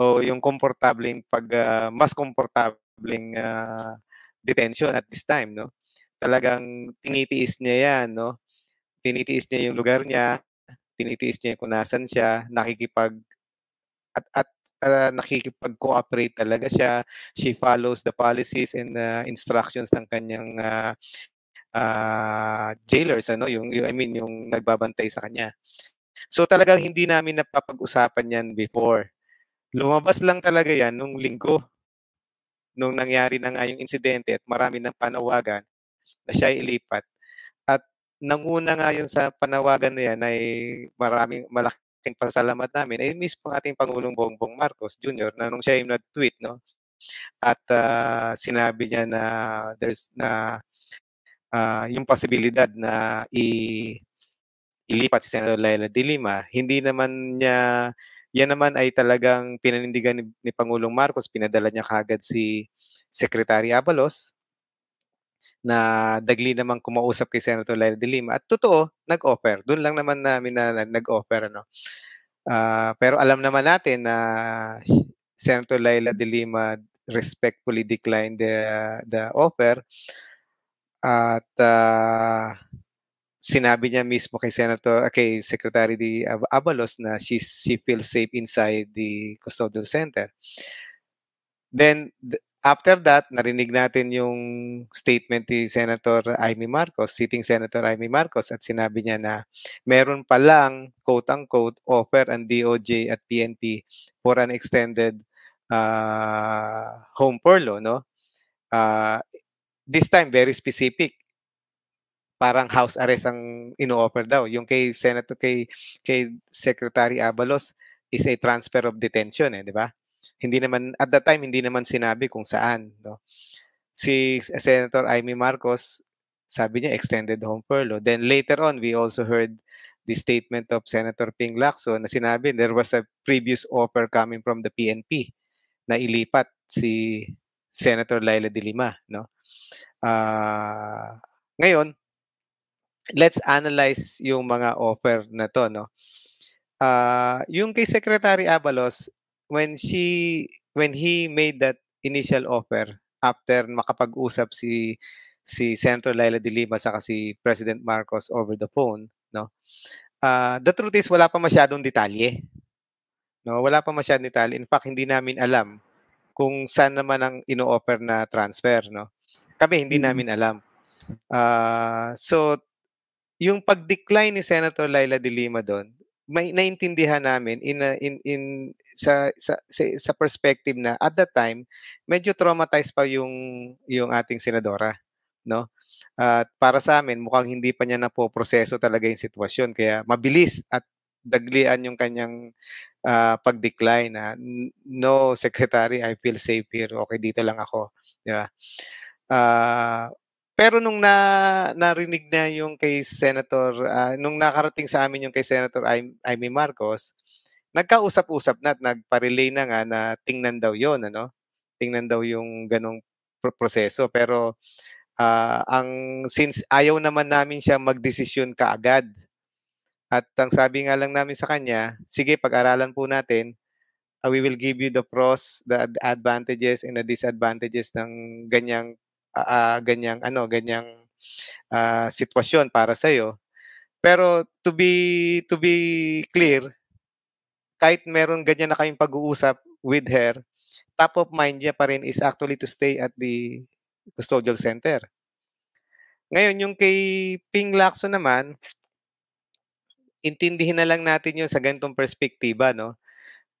o yung komportableng pag uh, mas komportableng uh, detention at this time no? Talagang tinitiis niya yan no? Tinitiis niya yung lugar niya tinitiis niya kung nasan siya nakikipag at at uh, nakikipag-cooperate talaga siya. She follows the policies and uh, instructions ng kanyang uh, uh, jailers ano? Yung, yung I mean yung nagbabantay sa kanya. So talagang hindi namin napapag-usapan yan before Lumabas lang talaga yan nung linggo, nung nangyari na nga yung insidente at marami ng panawagan na siya ilipat. At nanguna nga yun sa panawagan na yan ay maraming malaking pasalamat namin ay mismo ating Pangulong Bongbong Marcos Jr. na nung siya yung nag-tweet, no? At uh, sinabi niya na there's na uh, yung posibilidad na i ilipat si Senator Laila de Lima, hindi naman niya yan naman ay talagang pinanindigan ni, ni Pangulong Marcos, pinadala niya kagad si Secretary Abalos na dagli naman kumausap kay Senator Laila de Lima. At totoo, nag-offer. Doon lang naman namin na nag-offer. Ano? Uh, pero alam naman natin na Senator Laila de Lima respectfully declined the, the offer. At uh, sinabi niya mismo kay Senator kay Secretary di Abalos na she she feels safe inside the custodial center. Then after that, narinig natin yung statement ni Senator Amy Marcos, sitting Senator Amy Marcos at sinabi niya na meron pa lang quote-unquote offer ang DOJ at PNP for an extended uh, home furlough, no? Uh, this time very specific parang house arrest ang ino-offer daw. Yung kay Senator kay kay Secretary Abalos is a transfer of detention eh, di ba? Hindi naman at that time hindi naman sinabi kung saan, no. Si Senator Amy Marcos sabi niya extended home furlough. Then later on we also heard the statement of Senator Ping Lacson na sinabi there was a previous offer coming from the PNP na ilipat si Senator Laila de Lima, no? Uh, ngayon, let's analyze yung mga offer na to, no? Uh, yung kay Secretary Abalos, when she, when he made that initial offer after makapag-usap si si Senator Laila de Lima sa si President Marcos over the phone, no? Uh, the truth is wala pa masyadong detalye. No, wala pa masyadong detalye. In fact, hindi namin alam kung saan naman ang ino-offer na transfer, no? Kami hindi mm-hmm. namin alam. Uh, so, yung pag-decline ni Senator Laila de Lima doon, may naintindihan namin in a, in in sa, sa sa perspective na at that time medyo traumatized pa yung yung ating senadora no? At para sa amin mukhang hindi pa niya na po proseso talaga yung sitwasyon. Kaya mabilis at daglian yung kanyang uh, pag-decline na no secretary I feel safe here. Okay dito lang ako. Di ba? Uh, pero nung na narinig na yung kay Senator, uh, nung nakarating sa amin yung kay Senator Amy Marcos, nagkausap-usap na at nagpa-relay na nga na tingnan daw yon ano? Tingnan daw yung ganong proseso. Pero uh, ang since ayaw naman namin siya magdesisyon kaagad. At ang sabi nga lang namin sa kanya, sige, pag-aralan po natin, uh, we will give you the pros, the advantages and the disadvantages ng ganyang uh, ganyang ano, ganyang uh, sitwasyon para sa iyo. Pero to be to be clear, kahit meron ganyan na kayong pag-uusap with her, top of mind niya pa rin is actually to stay at the custodial center. Ngayon, yung kay Ping Lacson naman, intindihin na lang natin yun sa ganitong perspektiba, no?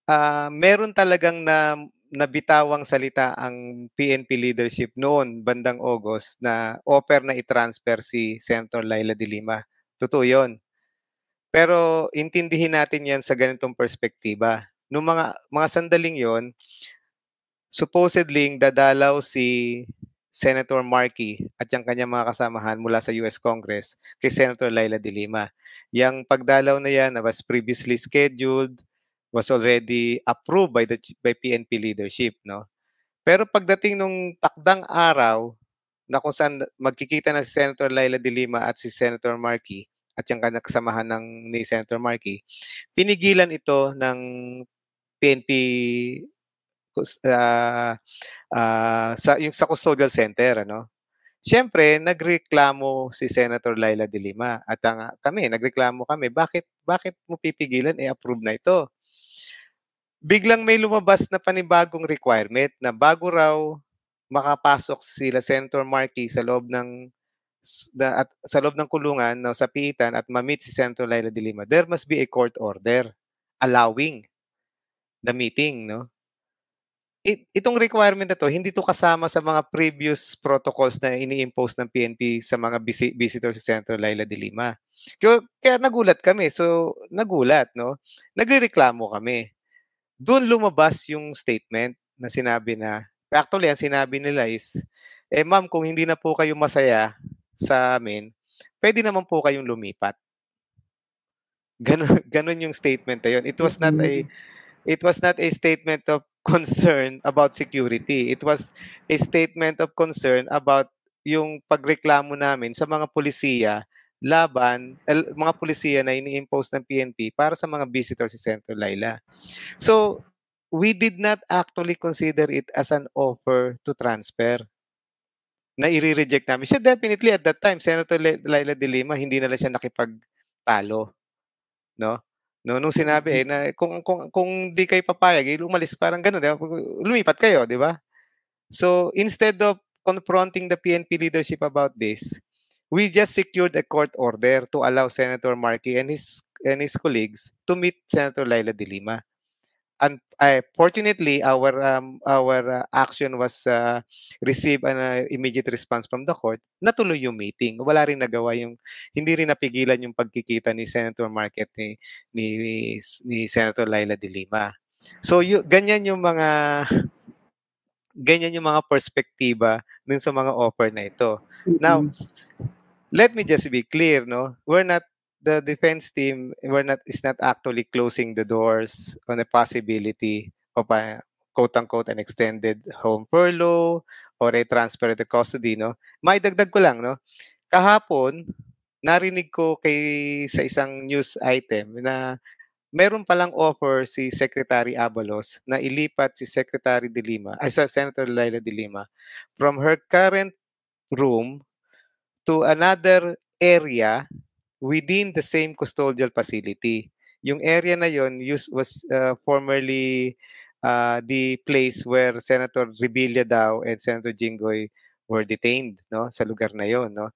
Uh, meron talagang na nabitawang salita ang PNP leadership noon, bandang August, na offer na i-transfer si Senator Laila de Lima. Totoo yun. Pero intindihin natin yan sa ganitong perspektiba. Noong mga, mga sandaling yon supposedly dadalaw si Senator Markey at yung kanyang mga kasamahan mula sa US Congress kay Senator Laila de Lima. Yang pagdalaw na yan was previously scheduled, was already approved by the by PNP leadership, no? Pero pagdating nung takdang araw na kung saan magkikita na si Senator Laila de Lima at si Senator Markey at yung kasamahan ng ni Senator Markey, pinigilan ito ng PNP uh, uh, sa yung sa custodial center ano Siyempre, nagreklamo si Senator Laila de Lima at ang, kami, nagreklamo kami, bakit bakit mo pipigilan eh approve na ito? Biglang may lumabas na panibagong requirement na bago raw makapasok sila Senator Markey sa loob ng da, at sa loob ng kulungan no, sa piitan at ma-meet si Senator Laila de Lima, there must be a court order allowing the meeting, no? It, itong requirement na to, hindi to kasama sa mga previous protocols na ini-impose ng PNP sa mga visi- visitor si Senator Laila de Lima. Kaya, kaya nagulat kami. So, nagulat, no? Nagrereklamo kami doon lumabas yung statement na sinabi na, actually, ang sinabi nila is, eh ma'am, kung hindi na po kayo masaya sa amin, pwede naman po kayong lumipat. Ganon, ganon yung statement na yun. It was not a it was not a statement of concern about security. It was a statement of concern about yung pagreklamo namin sa mga polisiya laban, el, mga pulisiya na ini-impose ng PNP para sa mga visitor si Senator Laila. So, we did not actually consider it as an offer to transfer na i-reject namin. Siya definitely at that time, Senator Laila de Lima, hindi na lang siya nakipagtalo. No? No, nung sinabi eh na kung kung kung di kayo papayag, eh, umalis parang gano'n, di ba? Lumipat kayo, di ba? So, instead of confronting the PNP leadership about this, we just secured a court order to allow Senator Markey and his and his colleagues to meet Senator Laila de Lima. And uh, fortunately, our um, our uh, action was uh, receive an uh, immediate response from the court. Natuloy yung meeting. Wala rin nagawa yung hindi rin napigilan yung pagkikita ni Senator Market ni ni, ni Senator Laila de Lima. So y- ganyan yung mga ganyan yung mga perspektiba dun sa mga offer na ito. Now, let me just be clear, no? We're not the defense team. We're not is not actually closing the doors on the possibility of a quote unquote an extended home furlough or a transfer to custody, no? May dagdag ko lang, no? Kahapon, narinig ko kay sa isang news item na meron palang offer si Secretary Abalos na ilipat si Secretary De Lima, ay sa Senator Laila De Lima from her current room to another area within the same custodial facility. Yung area na yon was uh, formerly uh, the place where Senator Revilla daw and Senator Jinggoy were detained no sa lugar na yon no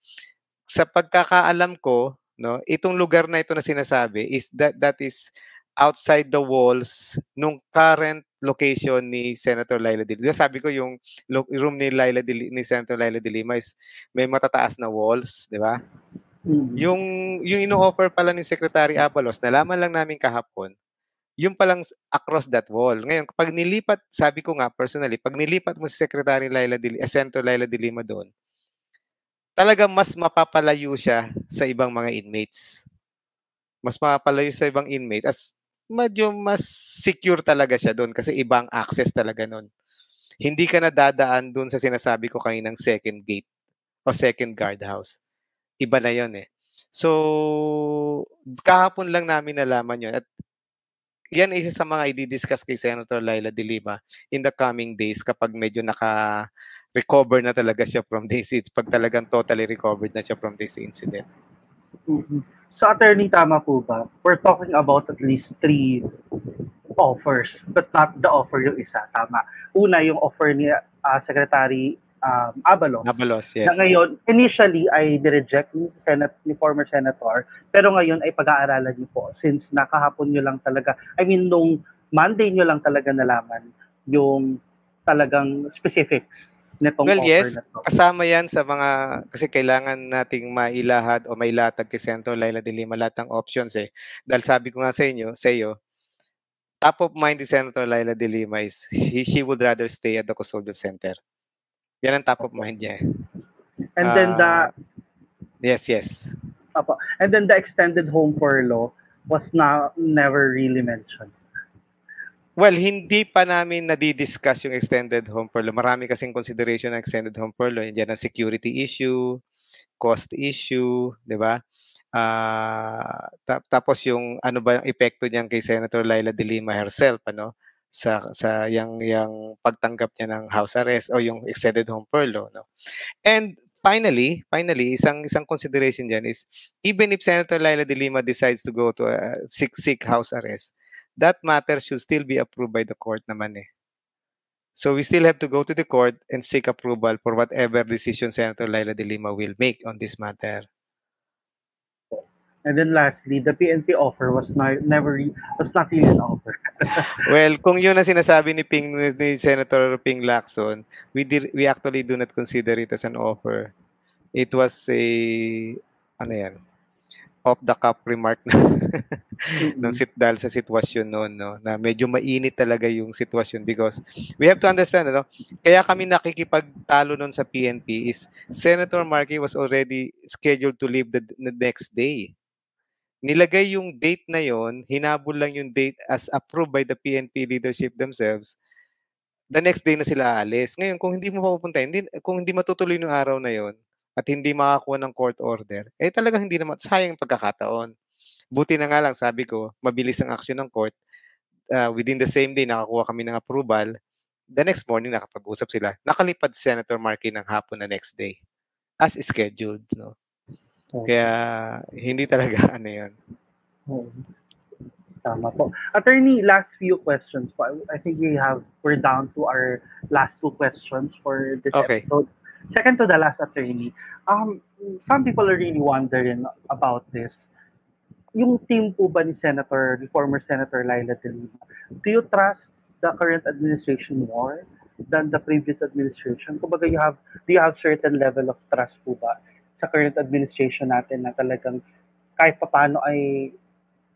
sa pagkakaalam ko no itong lugar na ito na sinasabi is that that is outside the walls nung current location ni Senator Laila de Lima. Sabi ko yung room ni Laila de, ni Senator Laila de Lima is may matataas na walls, di ba? Mm-hmm. Yung yung ino-offer pala ni Secretary Abalos, nalaman lang namin kahapon, yung palang across that wall. Ngayon, pag nilipat, sabi ko nga personally, pag nilipat mo si Secretary Laila de, eh, Senator Laila de Lima doon, talaga mas mapapalayo siya sa ibang mga inmates. Mas mapapalayo sa ibang inmate as medyo mas secure talaga siya doon kasi ibang access talaga noon. Hindi ka na dadaan doon sa sinasabi ko kaninang second gate o second guardhouse. Iba na yon eh. So, kahapon lang namin nalaman yon at yan isa sa mga i-discuss kay Senator Laila de Lima in the coming days kapag medyo naka recover na talaga siya from this pag talagang totally recovered na siya from this incident. Mm-hmm. So attorney tama po ba? We're talking about at least three offers but not the offer yung isa tama. Una yung offer ni uh, Secretary um, Abalos. Abalos, yes. Na ngayon, initially ay direject ni, Senate, ni former Senator, pero ngayon ay pag-aaralan niyo po since nakahapon niyo lang talaga, I mean, nung Monday niyo lang talaga nalaman yung talagang specifics nitong well, yes, na to. kasama yan sa mga, kasi kailangan nating mailahad o mailatag kay Senator Laila de Lima lahat ng options eh. Dahil sabi ko nga sa inyo, sa iyo, top of mind ni Senator Laila de Lima is he, she would rather stay at the custodial center. Yan ang top of mind niya. Eh. And uh, then the ah, Yes, yes. Apo. And then the extended home furlough was not never really mentioned. Well, hindi pa namin nadi-discuss yung extended home furlough. Marami kasing consideration ng extended home furlough. Yan ang security issue, cost issue, di ba? Uh, ta- tapos yung ano ba yung epekto niyan kay Senator Laila de Lima herself, ano? sa sa yang yang pagtanggap niya ng house arrest o yung extended home furlough no and finally finally isang isang consideration diyan is even if Senator Laila de Lima decides to go to a seek seek house arrest that matter should still be approved by the court naman eh so we still have to go to the court and seek approval for whatever decision Senator Laila de Lima will make on this matter And then lastly, the PNP offer was not, never was not really an offer. well, kung yun ang sinasabi ni Ping ni Senator Ping Lacson, we did, we actually do not consider it as an offer. It was a ano yan? Off the cup remark na ng sit dahil sa sitwasyon noon no na medyo mainit talaga yung sitwasyon because we have to understand no kaya kami nakikipagtalo noon sa PNP is Senator Markey was already scheduled to leave the, the next day nilagay yung date na yon, hinabol lang yung date as approved by the PNP leadership themselves. The next day na sila aalis. Ngayon, kung hindi mo papupunta, hindi, kung hindi matutuloy ng araw na yon at hindi makakuha ng court order, eh talagang hindi naman, sayang pagkakataon. Buti na nga lang, sabi ko, mabilis ang aksyon ng court. Uh, within the same day, nakakuha kami ng approval. The next morning, nakapag-usap sila. Nakalipad si Senator Markey ng hapon na next day. As scheduled, no? Kaya hindi talaga ano 'yun. Tama po. Attorney, last few questions po. I think we have we're down to our last two questions for this okay. episode. Second to the last attorney. Um some people are really wondering about this. Yung team po ba ni Senator, the former Senator Laila De Lima, do you trust the current administration more than the previous administration? Kumbaga you have do you have certain level of trust po ba sa current administration natin na talagang kahit paano ay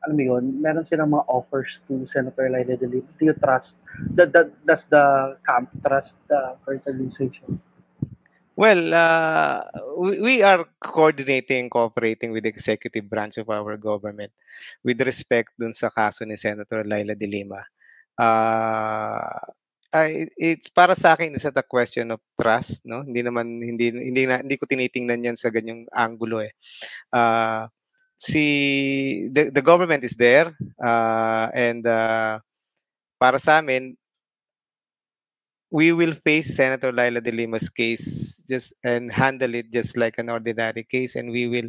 alam mo yun, meron silang mga offers to Senator Laila de Lima. Do you trust, the, the, does the camp trust the current administration? Well, uh, we, are coordinating, cooperating with the executive branch of our government with respect dun sa kaso ni Senator Laila de Lima. Uh, ay it's para sa akin is a question of trust, no? Hindi naman hindi hindi na, hindi ko tinitingnan 'yan sa ganyang anggulo eh. Uh, si the, the government is there uh, and uh, para sa amin we will face Senator Laila de Lima's case just and handle it just like an ordinary case and we will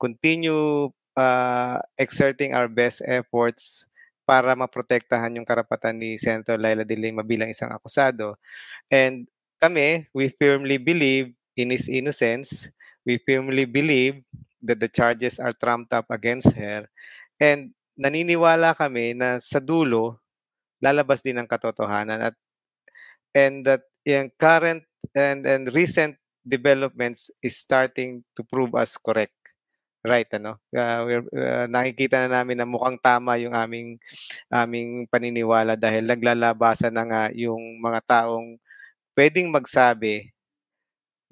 continue uh, exerting our best efforts para maprotektahan yung karapatan ni Senator Laila de Lima bilang isang akusado. And kami, we firmly believe in his innocence. We firmly believe that the charges are trumped up against her. And naniniwala kami na sa dulo, lalabas din ang katotohanan at and that yung current and and recent developments is starting to prove us correct. Right, ano? Uh, we're, uh, nakikita na namin na mukhang tama yung aming aming paniniwala dahil naglalabasan na nga yung mga taong pwedeng magsabi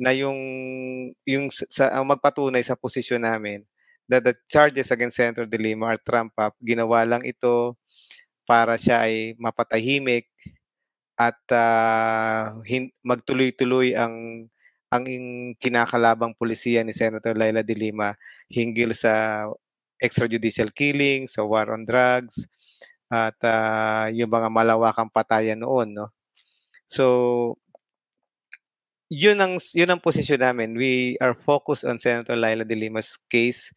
na yung yung sa ang magpatunay sa posisyon namin that the charges against Senator De Lima are trump up. Ginawa lang ito para siya ay mapatahimik at uh, hin- magtuloy-tuloy ang ang kinakalabang pulisiya ni Senator Laila De Lima hinggil sa extrajudicial killing, sa war on drugs, at uh, yung mga malawakang patayan noon, no? So, yun ang yun ang posisyon namin. We are focused on Senator Laila De Lima's case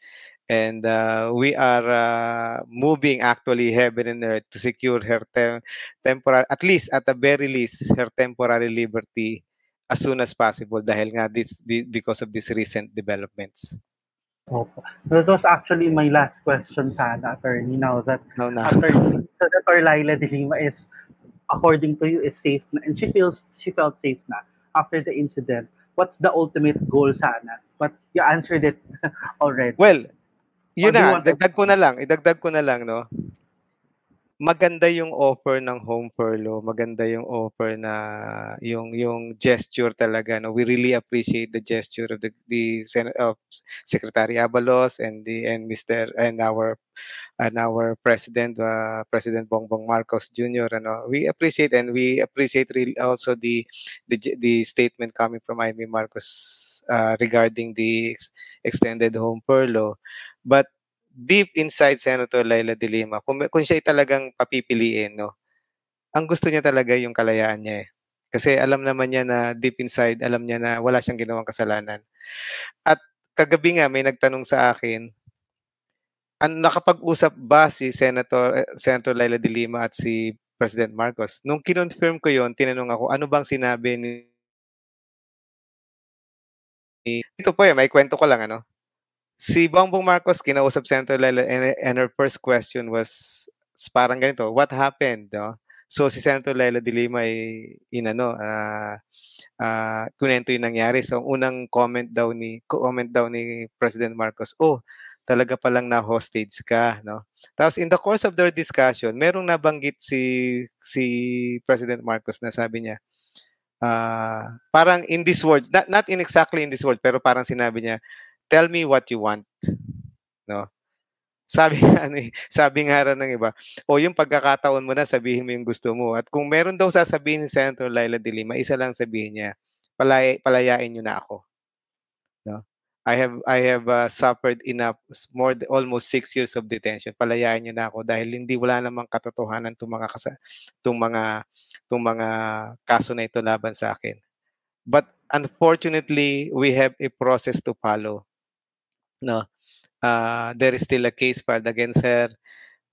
and uh, we are uh, moving actually heaven and earth to secure her tem- temporary at least at the very least her temporary liberty as soon as possible dahil nga this because of these recent developments. Opo. That was actually my last question sana, attorney. Now that no, no. attorney, Senator Laila De Lima is, according to you, is safe na, and she feels she felt safe na after the incident. What's the ultimate goal sana? But you answered it already. Well, yun na, dagdag ko na lang, idagdag ko na lang, no? maganda yung offer ng home furlough, maganda yung offer na yung yung gesture talaga no. We really appreciate the gesture of the the of Secretary Abalos and the and Mr. and our and our president uh, President Bongbong Marcos Jr. ano. We appreciate and we appreciate really also the the the statement coming from Amy Marcos uh, regarding the extended home furlough. But deep inside Senator Laila de Lima, kung, kung siya talagang papipiliin, no, ang gusto niya talaga yung kalayaan niya eh. Kasi alam naman niya na deep inside, alam niya na wala siyang ginawang kasalanan. At kagabi nga may nagtanong sa akin, an nakapag-usap ba si Senator eh, Senator Laila de Lima at si President Marcos? Nung kinonfirm ko yon, tinanong ako, ano bang sinabi ni ito po eh, may kwento ko lang ano si Bongbong Marcos kinausap Senator Lela and, and her first question was parang ganito, what happened? No? So si Senator Lela de ay inano, uh, uh, kunento yung nangyari. So unang comment daw ni comment daw ni President Marcos, oh, talaga palang na hostage ka, no? Tapos in the course of their discussion, merong nabanggit si si President Marcos na sabi niya, uh, parang in these words, not, not in exactly in these words, pero parang sinabi niya, tell me what you want. No? Sabi ano, sabi nga rin ng iba, o yung pagkakataon mo na, sabihin mo yung gusto mo. At kung meron daw sasabihin ni Senator Laila de Lima, isa lang sabihin niya, palay, palayain niyo na ako. No? I have I have uh, suffered enough more almost six years of detention. Palayain niyo na ako dahil hindi wala namang katotohanan tong mga kasa, tong mga tong mga kaso na ito laban sa akin. But unfortunately, we have a process to follow no uh, there is still a case filed against her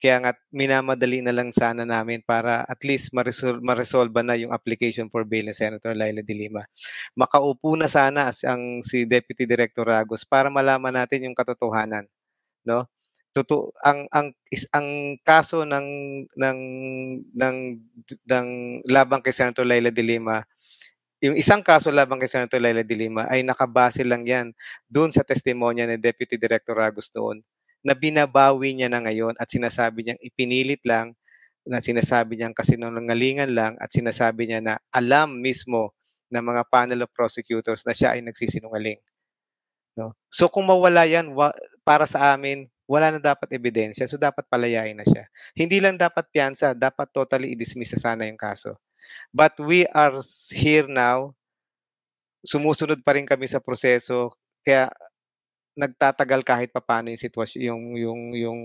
kaya nga minamadali na lang sana namin para at least ma-resolve, ma-resolve na yung application for bail ni Senator Laila de Lima. Makaupo na sana as ang si Deputy Director Ragos para malaman natin yung katotohanan, no? Totoo ang ang is ang kaso ng ng ng ng labang kay Senator Laila de Lima yung isang kaso labang kay Senator Laila de ay nakabase lang yan doon sa testimonya ni Deputy Director Ragos noon na binabawi niya na ngayon at sinasabi niyang ipinilit lang na sinasabi niyang kasinungalingan lang at sinasabi niya na alam mismo ng mga panel of prosecutors na siya ay nagsisinungaling. No? So kung mawala yan, wa- para sa amin, wala na dapat ebidensya. So dapat palayain na siya. Hindi lang dapat piyansa, dapat totally i-dismiss na sana yung kaso. But we are here now. Sumusunod pa rin kami sa proseso. Kaya nagtatagal kahit papaano yung sitwasyon yung yung yung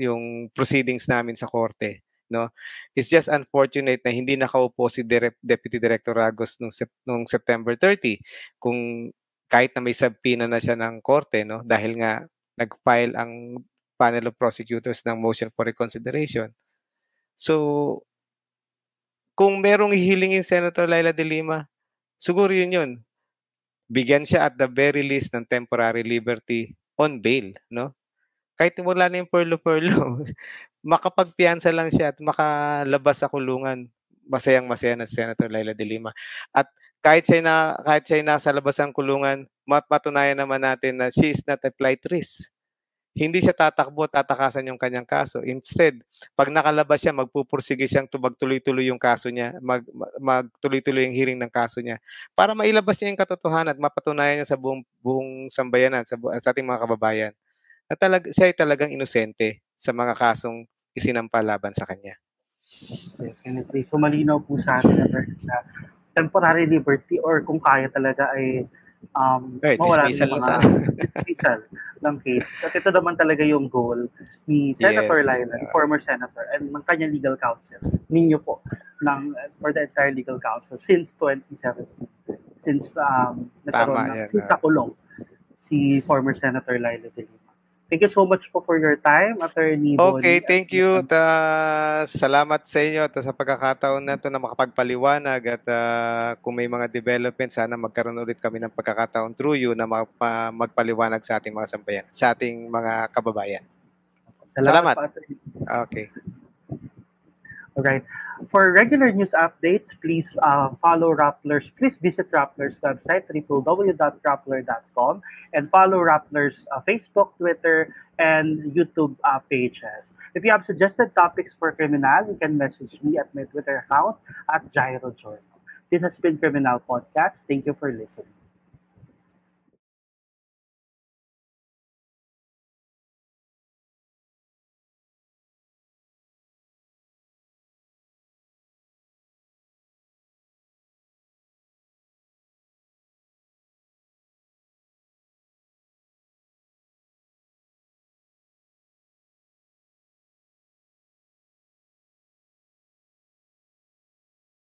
yung proceedings namin sa korte no it's just unfortunate na hindi nakaupo si Direp, Deputy Director Ragos nung nung September 30 kung kahit na may subpoena na siya ng korte no dahil nga nag-file ang panel of prosecutors ng motion for reconsideration so kung merong hihilingin Senator Laila de Lima, siguro yun yun. bigyan siya at the very least ng temporary liberty on bail, no? Kahit wala na yung perlo-perlo, makapagpiyansa lang siya at makalabas sa kulungan. Masayang masaya na si Senator Laila de Lima. At kahit siya na kahit siya nasa labas ng kulungan, matunayan naman natin na she is not a flight risk hindi siya tatakbo, tatakasan yung kanyang kaso. Instead, pag nakalabas siya, magpupursige siyang magtuloy-tuloy yung kaso niya, mag, magtuloy-tuloy yung hearing ng kaso niya para mailabas niya yung katotohanan at mapatunayan niya sa buong, buong sambayanan, sa, sa ating mga kababayan na talag, siya ay talagang inosente sa mga kasong isinampa laban sa kanya. Definitely. So malinaw po sa atin na temporary liberty or kung kaya talaga ay um, right, mawala ng mga dismissal ng cases. At ito naman talaga yung goal ni Senator yes. Lylan, uh, former senator, and ng kanyang legal counsel, ninyo po, ng, for the entire legal counsel since 2017. Since um, nagkaroon ng, since uh, nakulong si former Senator Lyla de Lima. Thank you so much po for your time, Attorney Okay, Bonnie. thank you. Ta, salamat sa inyo at sa pagkakataon na ito na makapagpaliwanag at uh, kung may mga developments, sana magkaroon ulit kami ng pagkakataon through you na magpa, magpaliwanag sa ating mga sambayan, sa ating mga kababayan. Salamat. salamat. Okay. All right. For regular news updates, please uh, follow Rappler's. Please visit Rappler's website, www.rappler.com, and follow Rappler's uh, Facebook, Twitter, and YouTube uh, pages. If you have suggested topics for Criminal, you can message me at my Twitter account at Gyro Journal. This has been Criminal Podcast. Thank you for listening.